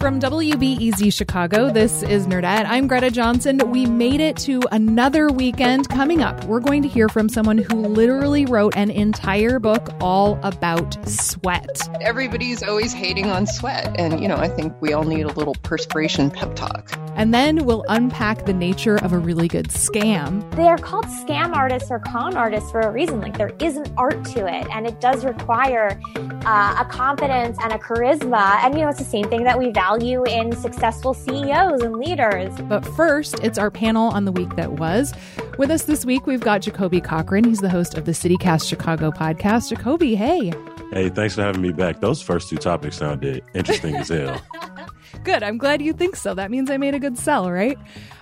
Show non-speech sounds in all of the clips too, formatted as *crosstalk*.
From WBEZ Chicago, this is Nerdette. I'm Greta Johnson. We made it to another weekend. Coming up, we're going to hear from someone who literally wrote an entire book all about sweat. Everybody's always hating on sweat. And, you know, I think we all need a little perspiration pep talk. And then we'll unpack the nature of a really good scam. They are called scam artists or con artists for a reason. Like there is an art to it, and it does require uh, a confidence and a charisma. And, you know, it's the same thing that we value value in successful CEOs and leaders. But first, it's our panel on the week that was. With us this week, we've got Jacoby Cochran. He's the host of the CityCast Chicago podcast. Jacoby, hey. Hey, thanks for having me back. Those first two topics sounded interesting as hell. *laughs* Good. I'm glad you think so. That means I made a good sell, right?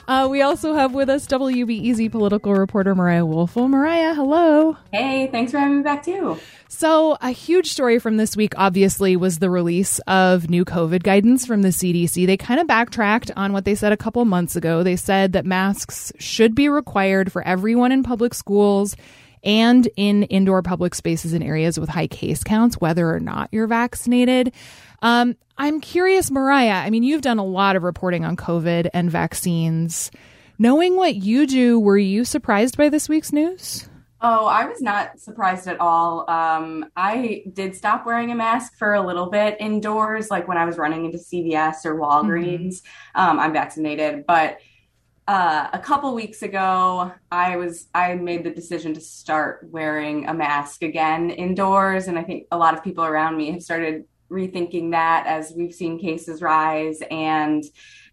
Uh, we also have with us WBEZ political reporter Mariah Woelfel. Mariah, hello. Hey, thanks for having me back too. So, a huge story from this week, obviously, was the release of new COVID guidance from the CDC. They kind of backtracked on what they said a couple months ago. They said that masks should be required for everyone in public schools and in indoor public spaces in areas with high case counts, whether or not you're vaccinated. Um, I'm curious, Mariah. I mean, you've done a lot of reporting on COVID and vaccines. Knowing what you do, were you surprised by this week's news? Oh, I was not surprised at all. Um, I did stop wearing a mask for a little bit indoors, like when I was running into CVS or Walgreens. Mm-hmm. Um, I'm vaccinated, but uh, a couple weeks ago, I was I made the decision to start wearing a mask again indoors, and I think a lot of people around me have started rethinking that as we've seen cases rise and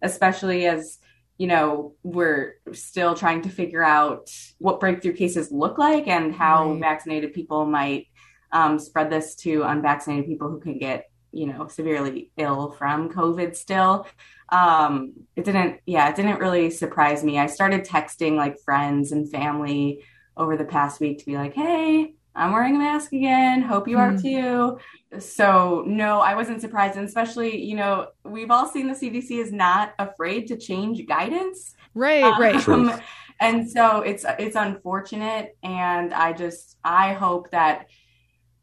especially as you know we're still trying to figure out what breakthrough cases look like and how right. vaccinated people might um, spread this to unvaccinated people who can get you know severely ill from covid still um, it didn't yeah it didn't really surprise me i started texting like friends and family over the past week to be like hey I'm wearing a mask again. Hope you are mm. too. So, no, I wasn't surprised. And especially, you know, we've all seen the CDC is not afraid to change guidance. Right, um, right. and so it's it's unfortunate and I just I hope that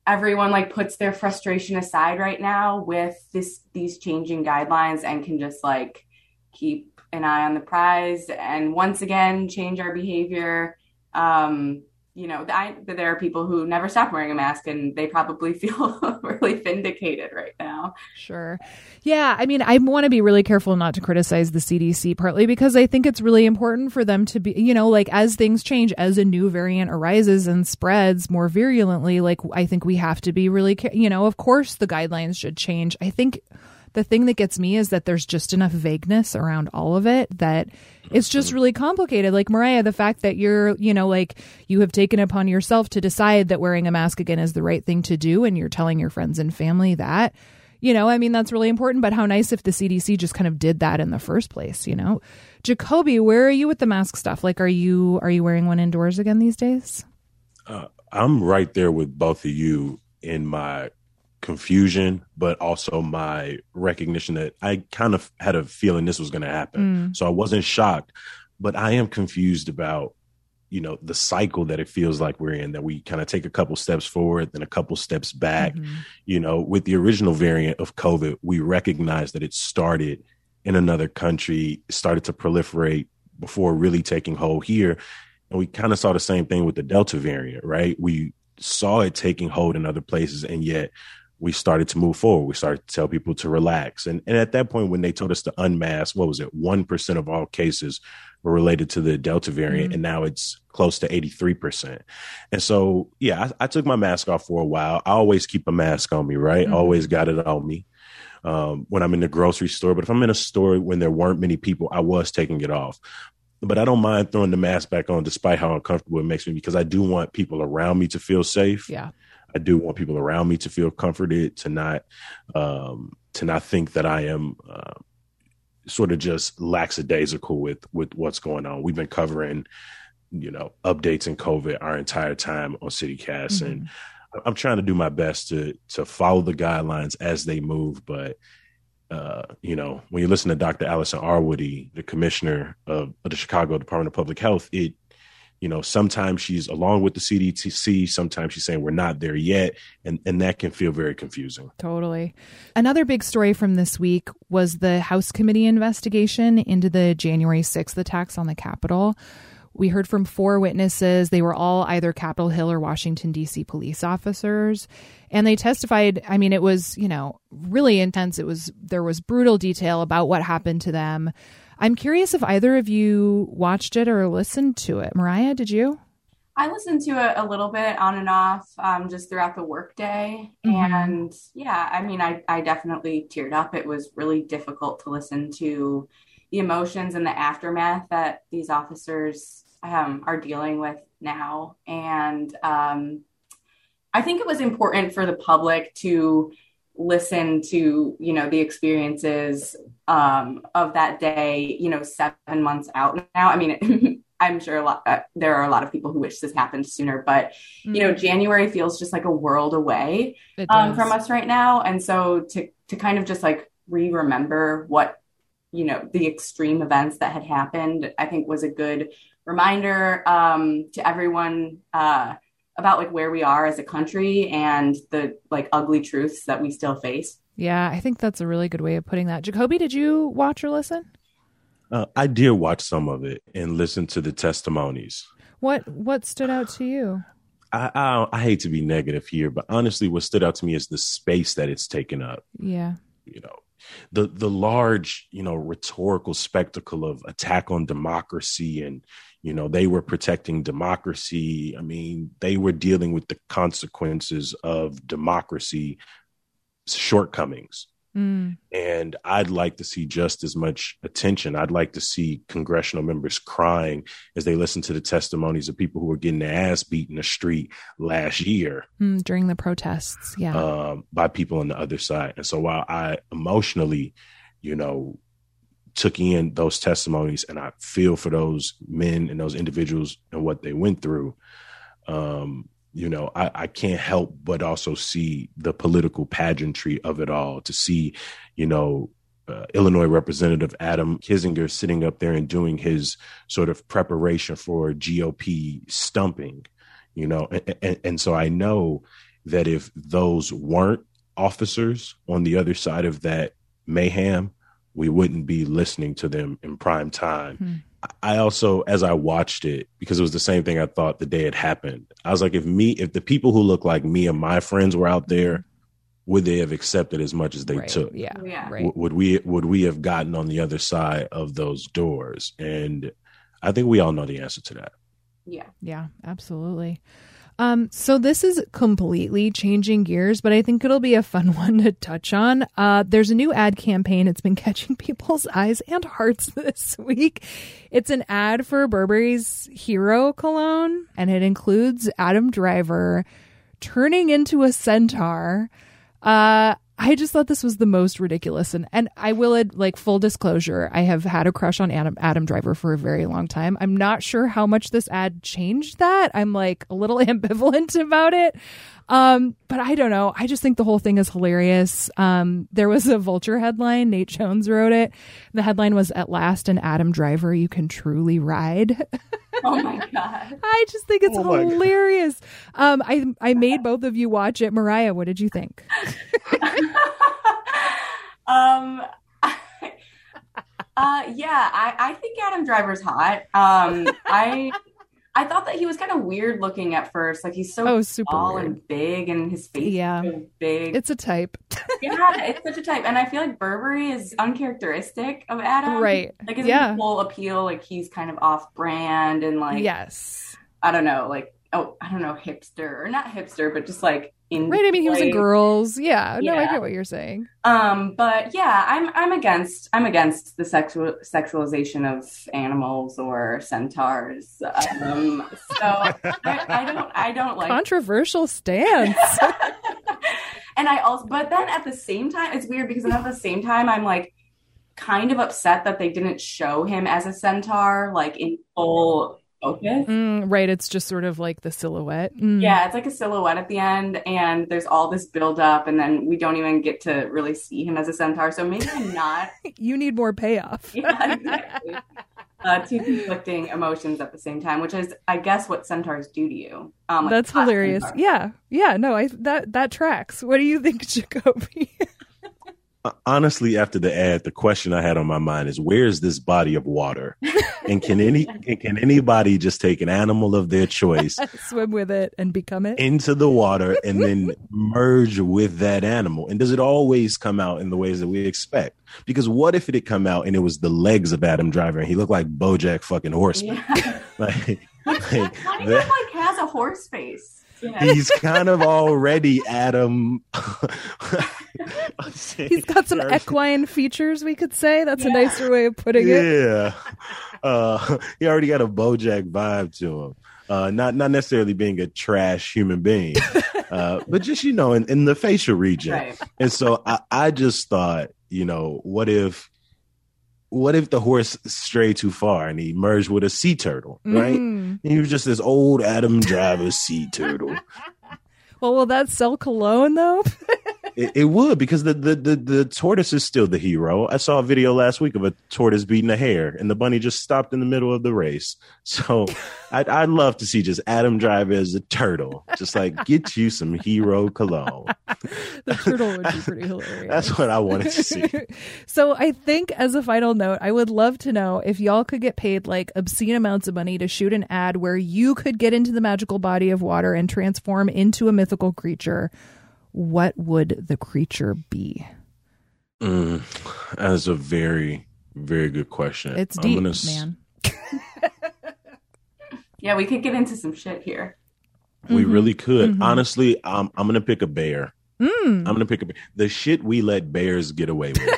everyone like puts their frustration aside right now with this these changing guidelines and can just like keep an eye on the prize and once again change our behavior um you know, I, there are people who never stop wearing a mask and they probably *laughs* feel really vindicated right now. Sure. Yeah. I mean, I want to be really careful not to criticize the CDC, partly because I think it's really important for them to be, you know, like as things change, as a new variant arises and spreads more virulently, like I think we have to be really, you know, of course the guidelines should change. I think the thing that gets me is that there's just enough vagueness around all of it that it's just really complicated. Like Mariah, the fact that you're, you know, like you have taken upon yourself to decide that wearing a mask again is the right thing to do and you're telling your friends and family that. You know, I mean that's really important, but how nice if the CDC just kind of did that in the first place, you know? Jacoby, where are you with the mask stuff? Like are you are you wearing one indoors again these days? Uh, I'm right there with both of you in my confusion, but also my recognition that I kind of had a feeling this was going to happen. Mm. So I wasn't shocked, but I am confused about, you know, the cycle that it feels like we're in, that we kind of take a couple steps forward, then a couple steps back. Mm-hmm. You know, with the original variant of COVID, we recognize that it started in another country, started to proliferate before really taking hold here. And we kind of saw the same thing with the Delta variant, right? We saw it taking hold in other places, and yet we started to move forward. We started to tell people to relax. And, and at that point, when they told us to unmask, what was it? 1% of all cases were related to the Delta variant. Mm-hmm. And now it's close to 83%. And so, yeah, I, I, took my mask off for a while. I always keep a mask on me, right? Mm-hmm. Always got it on me. um, when I'm in the grocery store. But if I'm in a store when there weren't many people, I was taking it off. But I don't mind throwing the mask back on, despite how uncomfortable it makes me, because I do want people around me to feel safe. Yeah. I do want people around me to feel comforted, to not um, to not think that I am uh, sort of just lackadaisical with with what's going on. We've been covering, you know, updates in COVID our entire time on CityCast, mm-hmm. and I'm trying to do my best to to follow the guidelines as they move. But uh, you know, when you listen to Dr. Allison Arwady, the commissioner of, of the Chicago Department of Public Health, it you know sometimes she's along with the cdc sometimes she's saying we're not there yet and and that can feel very confusing totally another big story from this week was the house committee investigation into the january 6th attacks on the capitol we heard from four witnesses. They were all either Capitol Hill or Washington, D.C. police officers. And they testified. I mean, it was, you know, really intense. It was, there was brutal detail about what happened to them. I'm curious if either of you watched it or listened to it. Mariah, did you? I listened to it a little bit on and off um, just throughout the workday. Mm-hmm. And yeah, I mean, I, I definitely teared up. It was really difficult to listen to the emotions and the aftermath that these officers um, are dealing with now. And um, I think it was important for the public to listen to you know the experiences um, of that day you know seven months out now i mean *laughs* i'm sure a lot uh, there are a lot of people who wish this happened sooner but mm-hmm. you know mm. january feels just like a world away um, from us right now and so to to kind of just like re-remember what you know the extreme events that had happened i think was a good reminder um, to everyone uh, about like where we are as a country and the like ugly truths that we still face. Yeah, I think that's a really good way of putting that. Jacoby, did you watch or listen? Uh, I did watch some of it and listen to the testimonies. What what stood out to you? I, I, I hate to be negative here, but honestly, what stood out to me is the space that it's taken up. Yeah, you know, the the large you know rhetorical spectacle of attack on democracy and you know they were protecting democracy. I mean they were dealing with the consequences of democracy shortcomings. Mm. and i'd like to see just as much attention. I'd like to see congressional members crying as they listen to the testimonies of people who were getting their ass beat in the street last year. Mm, during the protests yeah. Um, by people on the other side. And so while i emotionally you know took in those testimonies and I feel for those men and those individuals and what they went through. Um, you know, I, I can't help but also see the political pageantry of it all to see, you know, uh, Illinois Representative Adam Kinzinger sitting up there and doing his sort of preparation for GOP stumping, you know, and, and, and so I know that if those weren't officers on the other side of that mayhem, we wouldn't be listening to them in prime time. Hmm. I also, as I watched it, because it was the same thing I thought the day it happened, I was like, if me, if the people who look like me and my friends were out there, would they have accepted as much as they right. took? Yeah, yeah. Right. W- would we would we have gotten on the other side of those doors? And I think we all know the answer to that. Yeah, yeah, absolutely. Um, so this is completely changing gears, but I think it'll be a fun *laughs* one to touch on. Uh, there's a new ad campaign. It's been *laughs* catching people's eyes and hearts *laughs* this week. It's an ad for Burberry's Hero cologne, and it includes Adam Driver turning into a centaur. Uh, I just thought this was the most ridiculous. And, and I will, add, like, full disclosure, I have had a crush on Adam, Adam Driver for a very long time. I'm not sure how much this ad changed that. I'm like a little *laughs* ambivalent about it. Um, but I don't know. I just think the whole thing is hilarious. Um, there was a vulture headline. Nate Jones wrote it. The headline was At last an Adam Driver you can truly ride. *laughs* *laughs* Oh my god. I just think it's oh hilarious. Um, I I made both of you watch it. Mariah, what did you think? *laughs* um *laughs* uh yeah, I, I think Adam Driver's hot. Um I I thought that he was kind of weird looking at first. Like he's so oh, super tall weird. and big, and his face yeah. is so big. It's a type. yeah, *laughs* it's such a type, and I feel like Burberry is uncharacteristic of Adam. Right. Like his yeah. whole appeal, like he's kind of off-brand and like yes, I don't know, like oh I don't know hipster or not hipster, but just like in Right. I mean, he was in Girls. Yeah. No, I get what you're saying. Um, but yeah, I'm I'm against I'm against the sexual sexualization of animals or centaurs. Um, so I, I don't I don't like Controversial stance. *laughs* and I also, but then at the same time, it's weird because then at the same time, I'm like kind of upset that they didn't show him as a centaur, like in full focus. Mm, right. It's just sort of like the silhouette. Mm. Yeah, it's like a silhouette at the end, and there's all this build up, and then we don't even get to really see him as a centaur. So maybe I'm not. *laughs* You need more payoff. *laughs* yeah, exactly. *laughs* Uh, two conflicting emotions at the same time, which is, I guess, what centaurs do to you. Um, like That's hilarious. centaurs. Yeah. Yeah. No, I that that tracks. What do you think, Jacoby? Uh, honestly, after the ad, the question I had on my mind is, where is this body of water? *laughs* And can any and can anybody just take an animal of their choice *laughs* Swim with it and become it. into the water and then *laughs* merge with that animal? And does it always come out in the ways that we expect? Because what if it had come out and it was the legs of Adam Driver and he looked like BoJack fucking Horseman? Yeah. Like, like, Not even that- like has a horse face. Yeah. he's kind of already Adam. *laughs* He's got some equine features, we could say. That's a nicer way of putting it. Yeah. Uh, he already got a Bojack vibe to him. Uh, not not necessarily being a trash human being, uh, *laughs* but just you know, in, in the facial region. Right. And so I, I just thought, you know, what if, what if the horse strayed too far and he merged with a sea turtle, right? Mm. And he was just this old Adam Driver sea turtle. *laughs* Well, will that sell cologne though? *laughs* It, it would because the, the the the tortoise is still the hero. I saw a video last week of a tortoise beating a hare, and the bunny just stopped in the middle of the race. So *laughs* I'd I'd love to see just Adam Driver as a turtle, just like get you some hero cologne. *laughs* the turtle would be pretty hilarious. That's what I wanted to see. *laughs* so I think as a final note, I would love to know if y'all could get paid like obscene amounts of money to shoot an ad where you could get into the magical body of water and transform into a mythical creature. What would the creature be? Mm, that's a very very good question. It's I'm deep, gonna man. *laughs* Yeah, we could get into some shit here. We Mhm. really could. Mhm. Honestly, I'm I'm gonna pick a bear. Mm. I'm gonna pick a bear. The shit we let bears get away with,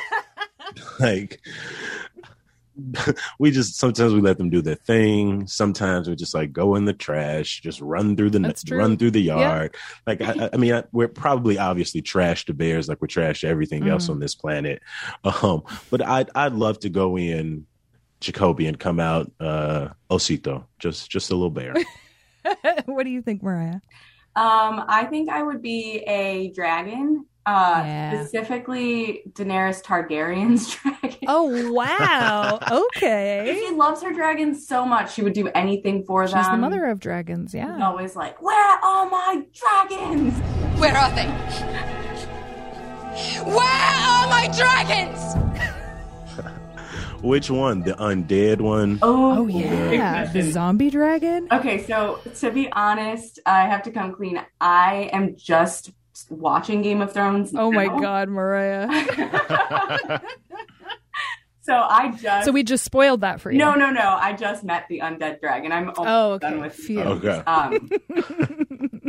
*laughs* like *laughs* we just sometimes we let them do their thing. Sometimes we just like go in the trash, just run through the That's true. run through the Yeah. yard. Like I, I- I mean, I, we're probably obviously trash to bears, like we're trash to everything else Mhm. on this planet. *laughs* Um, but I'd I'd love to go in Jacoby and come out uh Osito, just just a little bear. *laughs* what do you think, Mariah? Um, I think I would be a dragon. Uh, Yeah. specifically Daenerys Targaryen's *laughs* dragon. Oh wow! Okay, She loves her dragons so much, she would do anything for them. she's the mother of dragons. She's Yeah. always like, "Where are my dragons?" Where are they? Where are my dragons? *laughs* Which one? The undead one? Oh, Oh big yeah, the zombie dragon. Okay, so to be honest, I have to come clean. I am just watching Game of Thrones. Oh my god, Mariah! *laughs* so I just So we just spoiled that for you. no, no, no. I just met the undead dragon. I'm almost Oh, okay. done with Phew. Okay. Um,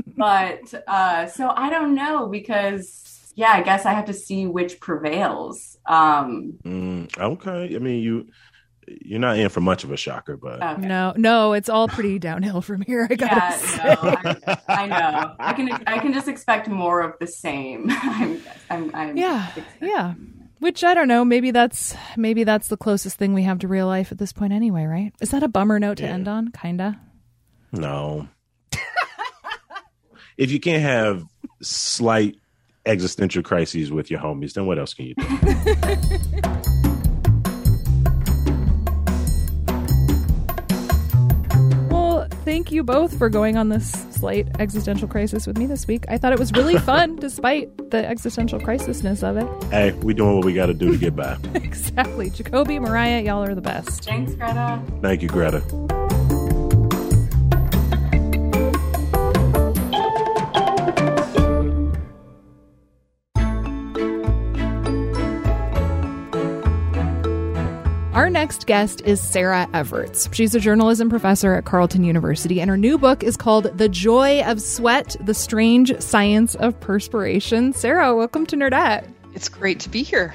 *laughs* but uh, so I don't know because yeah, I guess I have to see which prevails. Um, Mm, okay. I mean, you you're not in for much of a shocker, but okay. No, no, it's all pretty *laughs* downhill from here. I gotta Yeah, say. no, I, I know. I can I can just expect more of the same. *laughs* I'm, I'm, I'm Yeah, yeah. Which I don't know. Maybe that's maybe that's the closest thing we have to real life at this point, anyway. Right? Is that a bummer note to Yeah. end on? Kinda. no. if you can't have slight existential crises with your homies, then what else can you do? *laughs* thank you both for going on this slight existential crisis with me this week. I thought it was really *laughs* fun, despite the existential crisisness of it. hey, we doing what we got to do to get by. *laughs* exactly. Jacoby, Mariah, y'all are the best. Thanks, Greta. Thank you, Greta. Next guest is Sarah Everts. She's a journalism professor at Carleton University, and her new book is called The Joy of Sweat The Strange Science of Perspiration. Sarah, welcome to Nerdette. It's great to be here.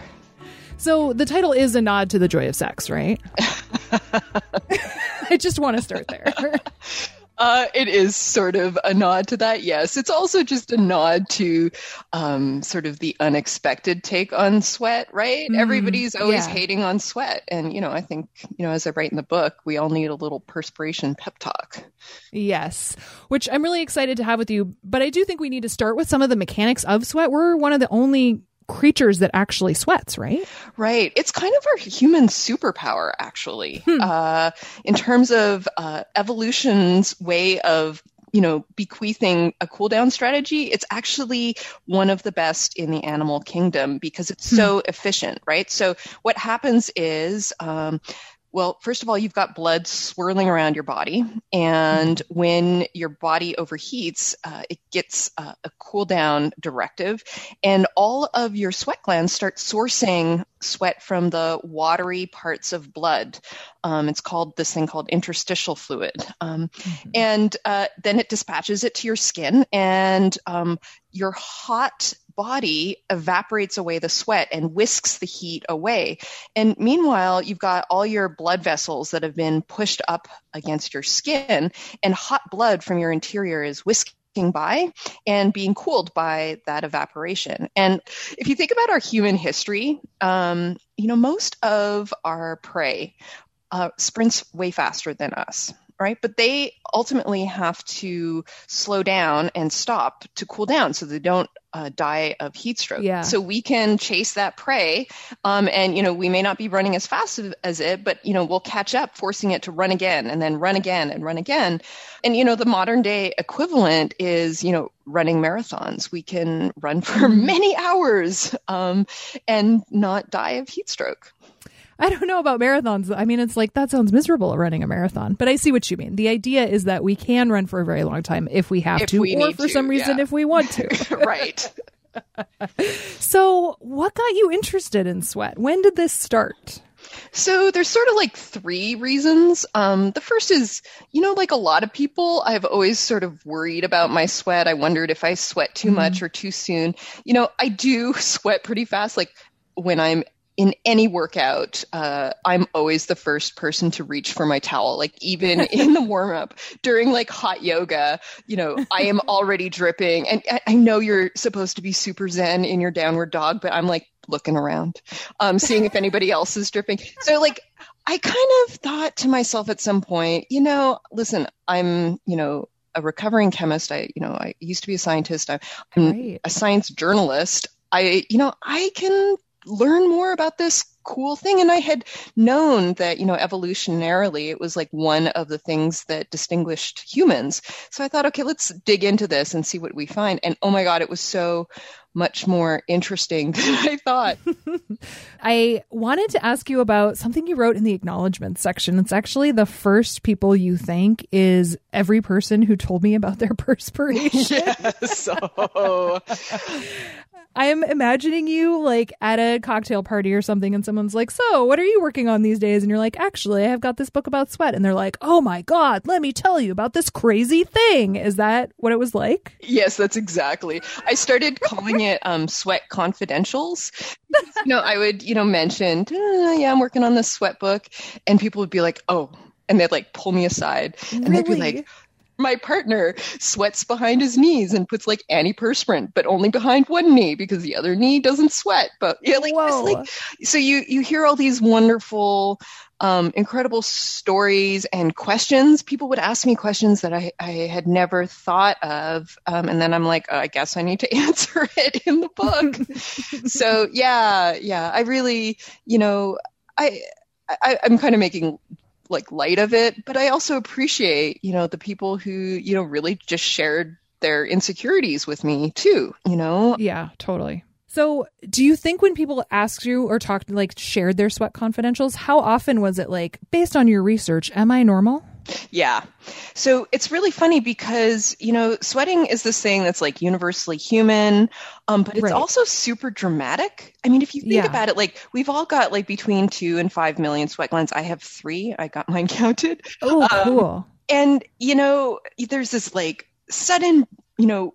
So, the title is a nod to the joy of sex, right? *laughs* *laughs* I just want to start there. *laughs* Uh, it is sort of a nod to that, yes. It's also just a nod to um, sort of the unexpected take on sweat, right? Mm, Everybody's always yeah. hating on sweat. And, you know, I think, you know, as I write in the book, we all need a little perspiration pep talk. Yes, which I'm really excited to have with you. But I do think we need to start with some of the mechanics of sweat. We're one of the only creatures that actually sweats, right? Right. It's kind of our human superpower, actually, hmm. uh, in terms of uh, evolution's way of you know, bequeathing a cool down strategy, it's actually one of the best in the animal kingdom because it's hmm. so efficient, right? So what happens is, um, well, first of all, you've got blood swirling around your body. And mm-hmm. when your body overheats, uh, it gets uh, a cool down directive. And all of your sweat glands start sourcing sweat from the watery parts of blood. Um, it's called this thing called interstitial fluid. Um, mm-hmm. And uh, then it dispatches it to your skin. And um, your hot body evaporates away the sweat and whisks the heat away. And meanwhile, you've got all your blood vessels that have been pushed up against your skin, and hot blood from your interior is whisking by and being cooled by that evaporation. And if you think about our human history, um, you know, most of our prey uh, sprints way faster than us right? But they ultimately have to slow down and stop to cool down so they don't uh, die of heat stroke. Yeah. So we can chase that prey, um, and you know we may not be running as fast as it, but you know we'll catch up, forcing it to run again and then run again and run again. And you know the modern day equivalent is you know running marathons. We can run for *laughs* many hours um, and not die of heat stroke. I don't know about marathons. I mean, it's like that sounds miserable running a marathon, but I see what you mean. The idea is that we can run for a very long time if we have if to, we or for to, some reason yeah. if we want to. *laughs* right. *laughs* so, what got you interested in sweat? When did this start? So there's sort of like three reasons. Um, the first is, you know, like a lot of people, I've always sort of worried about my sweat. I wondered if I sweat too mm-hmm. much or too soon. You know, I do *laughs* sweat pretty fast. Like when I'm in any workout, uh, I'm always the first person to reach for my towel. Like even *laughs* in the warm up during like hot yoga, you know, I am already dripping. And I know you're supposed to be super zen in your downward dog, but I'm like looking around, um, seeing if anybody *laughs* else is dripping. So like, I kind of thought to myself at some point, you know, listen, I'm, you know, a recovering chemist. I, you know, I used to be a scientist. I'm right. a science journalist. I, you know, I can learn more about this cool thing. And i had known that you know evolutionarily it was like one of the things that distinguished humans. So i thought okay let's dig into this and see what we find. And oh my god it was so much more interesting *laughs* than i thought. *laughs* I wanted to ask you about something you wrote in the acknowledgments section. It's actually the first people you thank is every person who told me about their *laughs* perspiration. Yes. Oh I am imagining you like at a cocktail party or something, and someone's like, So, what are you working on these days? And you're like, Actually, I've got this book about sweat. And they're like, Oh my God, let me tell you about this crazy thing. Is that what it was like? Yes, that's exactly. I started calling it um, Sweat Confidentials. you know, I would, you know, mention, uh, Yeah, I'm working on this sweat book. And people would be like, Oh, and they'd like pull me aside and really? they'd be like, my partner sweats behind his knees and puts like antiperspirant, but only behind one knee because the other knee doesn't sweat. But yeah, like, like so you you hear all these wonderful, um, incredible stories and questions. People would ask me questions that I, I had never thought of, um, and then I'm like, oh, I guess I need to *laughs* answer it in the book. *laughs* so yeah, yeah, I really, you know, I. I, I'm kind of making like light of it, but I also appreciate, you know, the people who, you know, really just shared their insecurities with me too, you know? Yeah, totally. So, do you think when people asked you or talked, like shared their sweat confidentials, how often was it like, based on your research, am I normal? Yeah. So it's really funny because, you know, sweating is this thing that's like universally human, um, but it's Right. also super dramatic. I mean, if you think Yeah. about it, like we've all got like between two and five million sweat glands. I have three. I got mine *laughs* counted. Oh, Um, cool. And, you know, there's this like sudden, you know,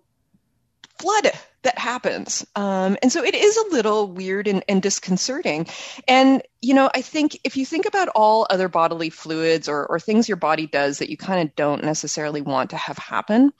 flood that happens. Um, and so it is a little weird and, and disconcerting. And, you know, I think if you think about all other bodily fluids or, or things your body does that you kind of don't necessarily want to have happen,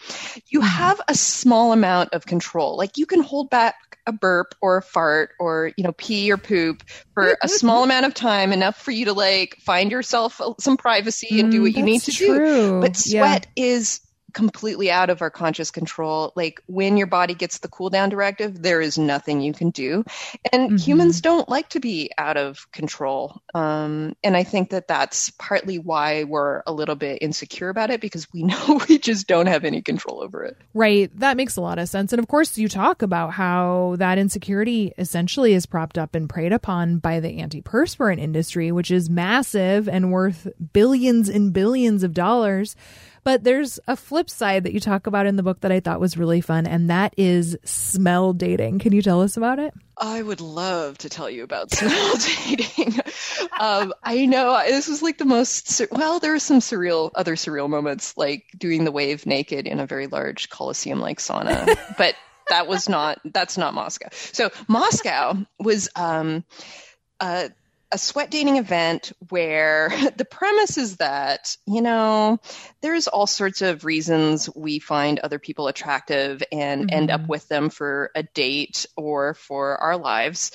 you have a small amount of control. Like you can hold back a burp or a fart or, you know, pee or poop for a small amount of time, enough for you to like find yourself some privacy and do Mm, what you need to that's do. true. But Yeah. sweat is completely out of our conscious control. Like when your body gets the cool down directive, there is nothing you can do. And Mhm. humans don't like to be out of control. Um, and I think that that's partly why we're a little bit insecure about it because we *laughs* know we just don't have any control over it. Right. That makes a lot of sense. And of course, you talk about how that insecurity essentially is propped up and preyed upon by the antiperspirant industry, which is massive and worth billions and billions of dollars. But there's a flip side that you talk about in the book that I thought was really fun, and that is smell dating. Can you tell us about it? I would love to tell you about *laughs* smell dating. um, I know this was like the most well. There were some surreal, other surreal moments, like doing the wave naked in a very large coliseum-like sauna, *laughs* but that was not. That's not Moscow. So Moscow was um, a, a sweat dating event where *laughs* the premise is that you know there's all sorts of reasons we find other people attractive and end up Mhm. with them for a date or for our lives.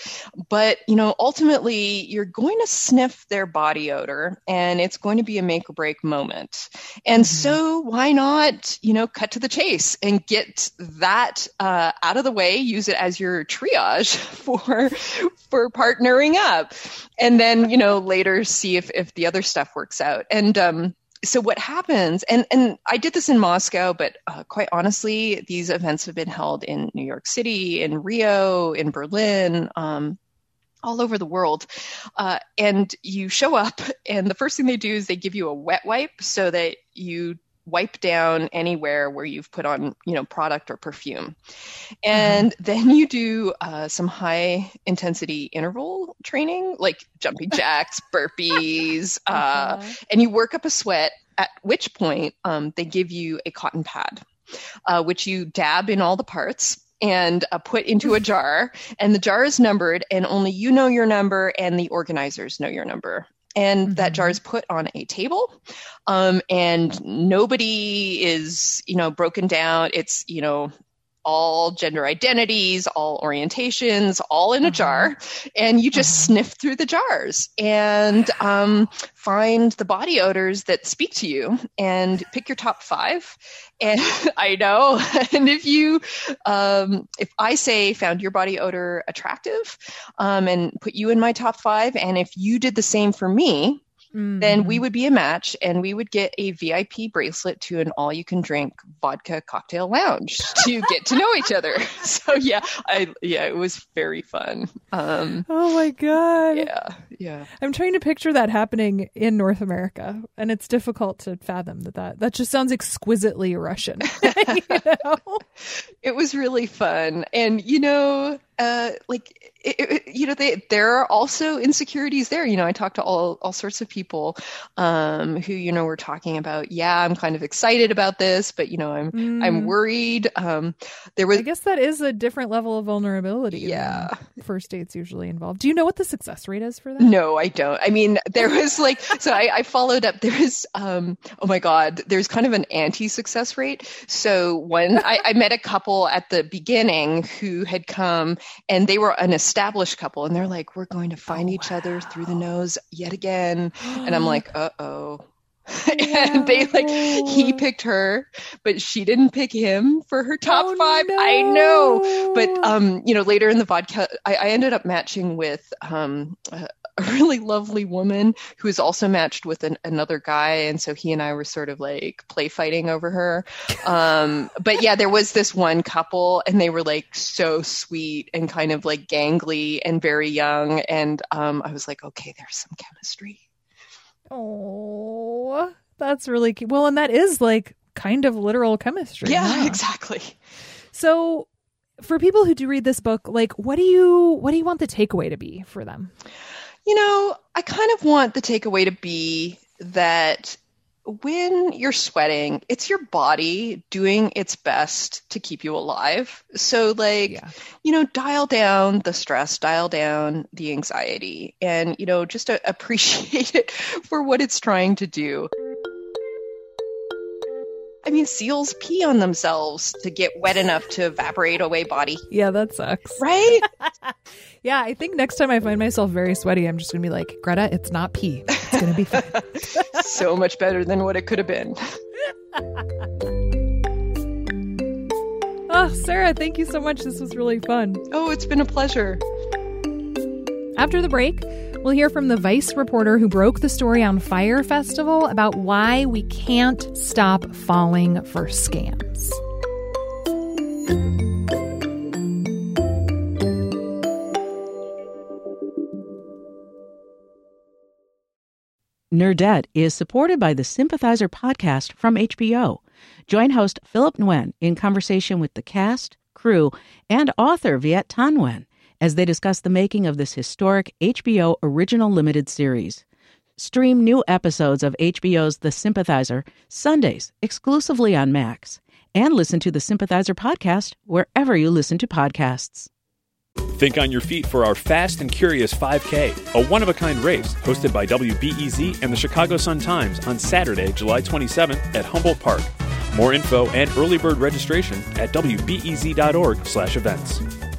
But, you know, ultimately you're going to sniff their body odor and it's going to be a make or break moment. And Mhm. so why not, you know, cut to the chase and get that uh, out of the way, use it as your triage *laughs* for for partnering up. And then, you know, later see if if the other stuff works out. And um so what happens and and i did this in moscow but uh, quite honestly these events have been held in new york city in rio in berlin um, all over the world uh, and you show up and the first thing they do is they give you a wet wipe so that you wipe down anywhere where you've put on you know product or perfume. And then you do uh, some high intensity interval training like jumping *laughs* jacks burpees uh, Uh-huh. and you work up a sweat at which point um, they give you a cotton pad uh, which you dab in all the parts and uh, put into a jar. And the jar is numbered and only you know your number and the organizers know your number and that Mhm. jar is put on a table um, and nobody is you know broken down it's you know all gender identities, all orientations, all in a Uh-huh. jar, and you just Uh-huh. sniff through the jars and um, find the body odors that speak to you and pick your top five. And *laughs* I know, *laughs* and if you, um, if I say found your body odor attractive, um, and put you in my top five, and if you did the same for me, then we Mhm. would be a match and we would get a VIP bracelet to an all you can drink vodka cocktail lounge *laughs* to get to know each other. *laughs* So yeah, I yeah, it was very fun. Um Oh my god. yeah, yeah. I'm trying to picture that happening in North America, and it's difficult to fathom that that, that just sounds exquisitely Russian. *laughs* you know? It was really fun. And you know, uh like it, it, you know, they, there are also insecurities there. You know, I talked to all all sorts of people um who you know were talking about, yeah, I'm kind of excited about this, but you know, I'm I'm Mm. worried. Um there was I guess that is a different level of vulnerability. Yeah. first dates usually involved. Do you know what the success rate is for that? No, I don't. I mean, there was like, so I, I followed up. There was, um, oh my God, there's kind of an anti-success rate. So when I, I met a couple at the beginning who had come, and they were an established couple, and they're like, "We're going to find Oh, each other through the nose yet again," and I'm *gasps* like, "Uh oh." *laughs* and they like he picked her, but she didn't pick him for her top Oh, five. I know. But um, you know, later in the vodka, I, I ended up matching with um, a, a really lovely woman who was also matched with an, another guy, and so he and I were sort of like play fighting over her. Um, but yeah, there was this one couple, and they were like so sweet and kind of like gangly and very young, and um, I was like, okay, there's some chemistry. Oh, That's really cute. Well, and that is like kind of literal chemistry. Yeah, huh? exactly. So for people who do read this book, like what do you what do you want the takeaway to be for them? You know, I kind of want the takeaway to be that when you're sweating, it's your body doing its best to keep you alive. So, like, Yeah. you know, dial down the stress, dial down the anxiety, and, you know, just uh, appreciate *laughs* it for what it's trying to do. I mean, seals pee on themselves to get wet enough to evaporate away body, Yeah, that sucks. right? *laughs* Yeah, I think next time I find myself very sweaty, I'm just gonna be like, Greta, it's not pee. It's gonna be fine. *laughs* so much better than what it could have been. *laughs* oh, Sarah, thank you so much. This was really fun. Oh, it's been a pleasure. After the break, we'll hear from the Vice reporter who broke the story on Fyre Festival about why we can't stop falling for scams. Nerdette is supported by the Sympathizer podcast from HBO. Join host Philip Nguyen in conversation with the cast, crew, and author Viet Thanh Nguyen as they discuss the making of this historic HBO original limited series. Stream new episodes of HBO's The Sympathizer Sundays exclusively on Max, and listen to the Sympathizer podcast wherever you listen to podcasts. Think on your feet for our Fast and Curious 5K, a one of a kind race hosted by WBEZ and the Chicago Sun Times on Saturday, July 27th at Humboldt Park. More info and early bird registration at wbez.org/events.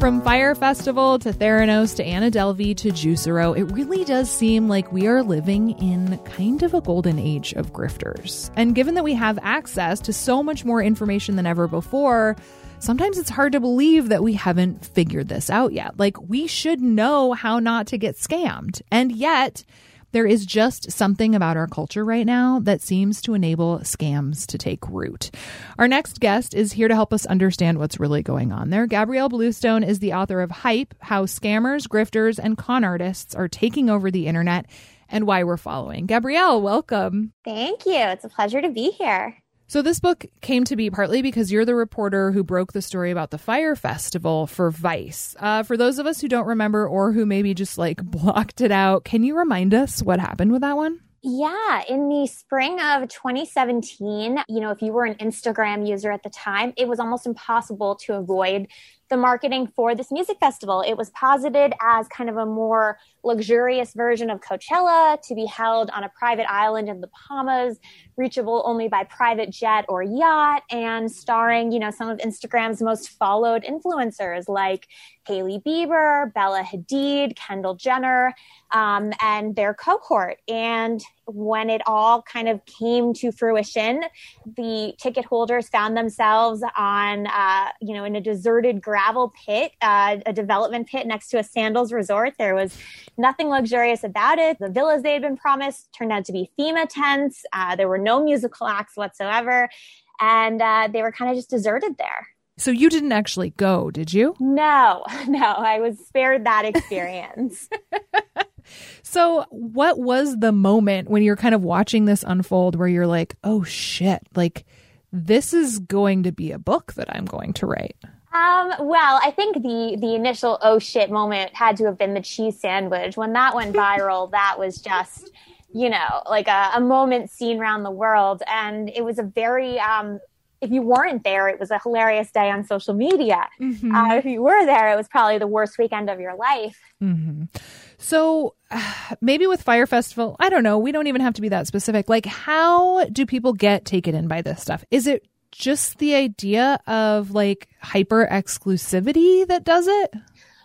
From Fyre Festival to Theranos to Anna Delvey to Juicero, it really does seem like we are living in kind of a golden age of grifters. And given that we have access to so much more information than ever before, sometimes it's hard to believe that we haven't figured this out yet. Like, we should know how not to get scammed. And yet, there is just something about our culture right now that seems to enable scams to take root. Our next guest is here to help us understand what's really going on there. Gabrielle Bluestone is the author of Hype How Scammers, Grifters, and Con Artists Are Taking Over the Internet and Why We're Following. Gabrielle, welcome. Thank you. It's a pleasure to be here. So, this book came to be partly because you're the reporter who broke the story about the Fyre Festival for Vice. Uh, for those of us who don't remember or who maybe just like *laughs* blocked it out, can you remind us what happened with that one? Yeah, in the spring of 2017, you know, if you were an Instagram user at the time, it was almost impossible to avoid the marketing for this music festival. It was posited as kind of a more luxurious version of Coachella to be held on a private island in the Bahamas, reachable only by private jet or yacht, and starring, you know, some of Instagram's most followed influencers like Hailey Bieber, Bella Hadid, Kendall Jenner, um, and their cohort. And when it all kind of came to fruition, the ticket holders found themselves on, uh, you know, in a deserted gravel pit, uh, a development pit next to a sandals resort. There was nothing luxurious about it. The villas they had been promised turned out to be FEMA tents. Uh, there were no musical acts whatsoever. And uh, they were kind of just deserted there. So, you didn't actually go, did you? No, *laughs* no, I was spared that experience. *laughs* So, what was the moment when you're kind of watching this unfold where you're like, oh shit, like this is going to be a book that I'm going to write? Um, well, I think the the initial oh shit moment had to have been the cheese sandwich. When that went *laughs* viral, that was just, you know, like a, a moment seen around the world. And it was a very um if you weren't there, it was a hilarious day on social media. Mm-hmm. Uh, if you were there, it was probably the worst weekend of your life. Mm-hmm. So, uh, *sighs* maybe with Fyre Festival, I don't know. We don't even have to be that specific. Like, how do people get taken in by this stuff? Is it just the idea of like hyper exclusivity that does it?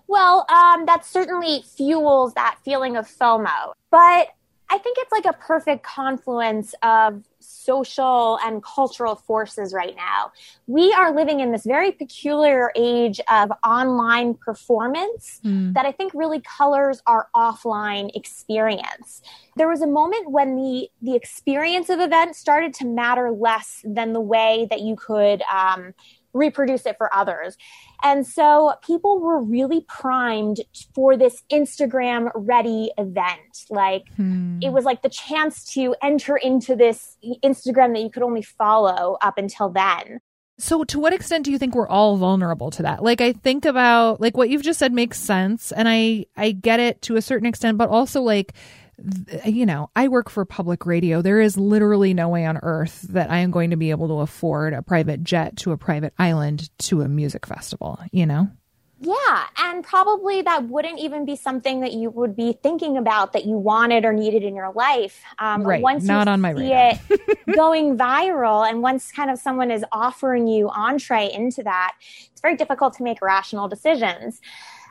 Well, um, that certainly fuels that feeling of FOMO. But I think it's like a perfect confluence of social and cultural forces right now. We are living in this very peculiar age of online performance Mm. that I think really colors our offline experience. There was a moment when the the experience of events started to matter less than the way that you could um, reproduce it for others. And so people were really primed for this Instagram ready event. Like hmm. it was like the chance to enter into this Instagram that you could only follow up until then. So to what extent do you think we're all vulnerable to that? Like I think about like what you've just said makes sense and I I get it to a certain extent but also like you know, I work for public radio. There is literally no way on earth that I am going to be able to afford a private jet to a private island to a music festival, you know? Yeah, and probably that wouldn't even be something that you would be thinking about that you wanted or needed in your life. Um, right, once not on my radar. it *laughs* going viral, and once kind of someone is offering you entree into that, it's very difficult to make rational decisions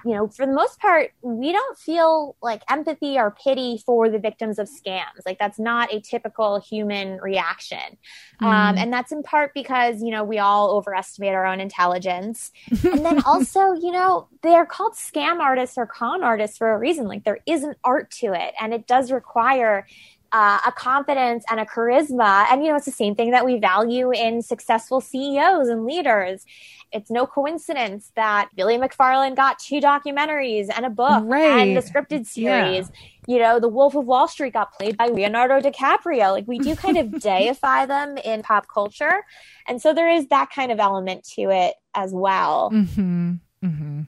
you know, for the most part, we don't feel like empathy or pity for the victims of scams. Like that's not a typical human reaction. Mm. Um, and that's in part because, you know, we all overestimate our own intelligence. and then *laughs* also, you know, they're called scam artists or con artists for a reason. Like there is an art to it and it does require uh, a confidence and a charisma. And, you know, it's the same thing that we value in successful CEOs and leaders. It's no coincidence that Billy McFarland got two documentaries and a book right. and a scripted series. Yeah. You know, The Wolf of Wall Street got played by Leonardo DiCaprio. Like, we do kind of *laughs* deify them in pop culture. And so there is that kind of element to it as well. Mm-hmm. Mm-hmm.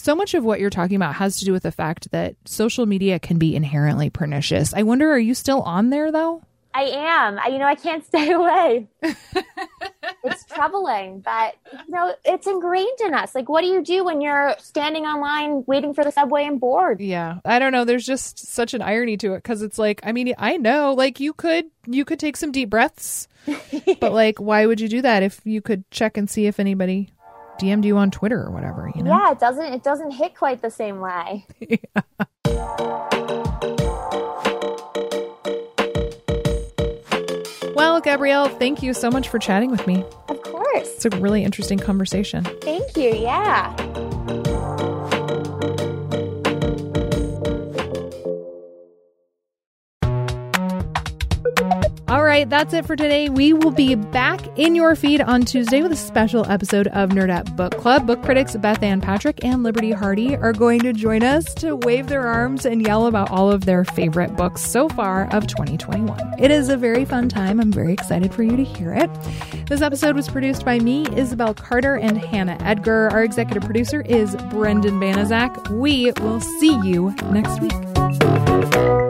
So much of what you're talking about has to do with the fact that social media can be inherently pernicious. I wonder, are you still on there though? I am. I, you know, I can't *laughs* stay away. *laughs* it's troubling, but you know, it's ingrained in us. Like, what do you do when you're standing online waiting for the subway and bored? Yeah, I don't know. There's just such an irony to it because it's like, I mean, I know, like, you could you could take some deep breaths, *laughs* but like, why would you do that if you could check and see if anybody DM'd you on Twitter or whatever, you know? Yeah, it doesn't it doesn't hit quite the same way. yeah. *laughs* Well, Gabrielle, thank you so much for chatting with me. Of course. It's a really interesting conversation. Thank you. Yeah. Right, that's it for today. We will be back in your feed on Tuesday with a special episode of Nerdette Book Club. Book critics Bethanne Patrick and Liberty Hardy are going to join us to wave their arms and yell about all of their favorite books so far of 2021. It is a very fun time. I'm very excited for you to hear it. This episode was produced by me, Isabel Carter, and Hannah Edgar. Our executive producer is Brendan Banaszak. We will see you next week.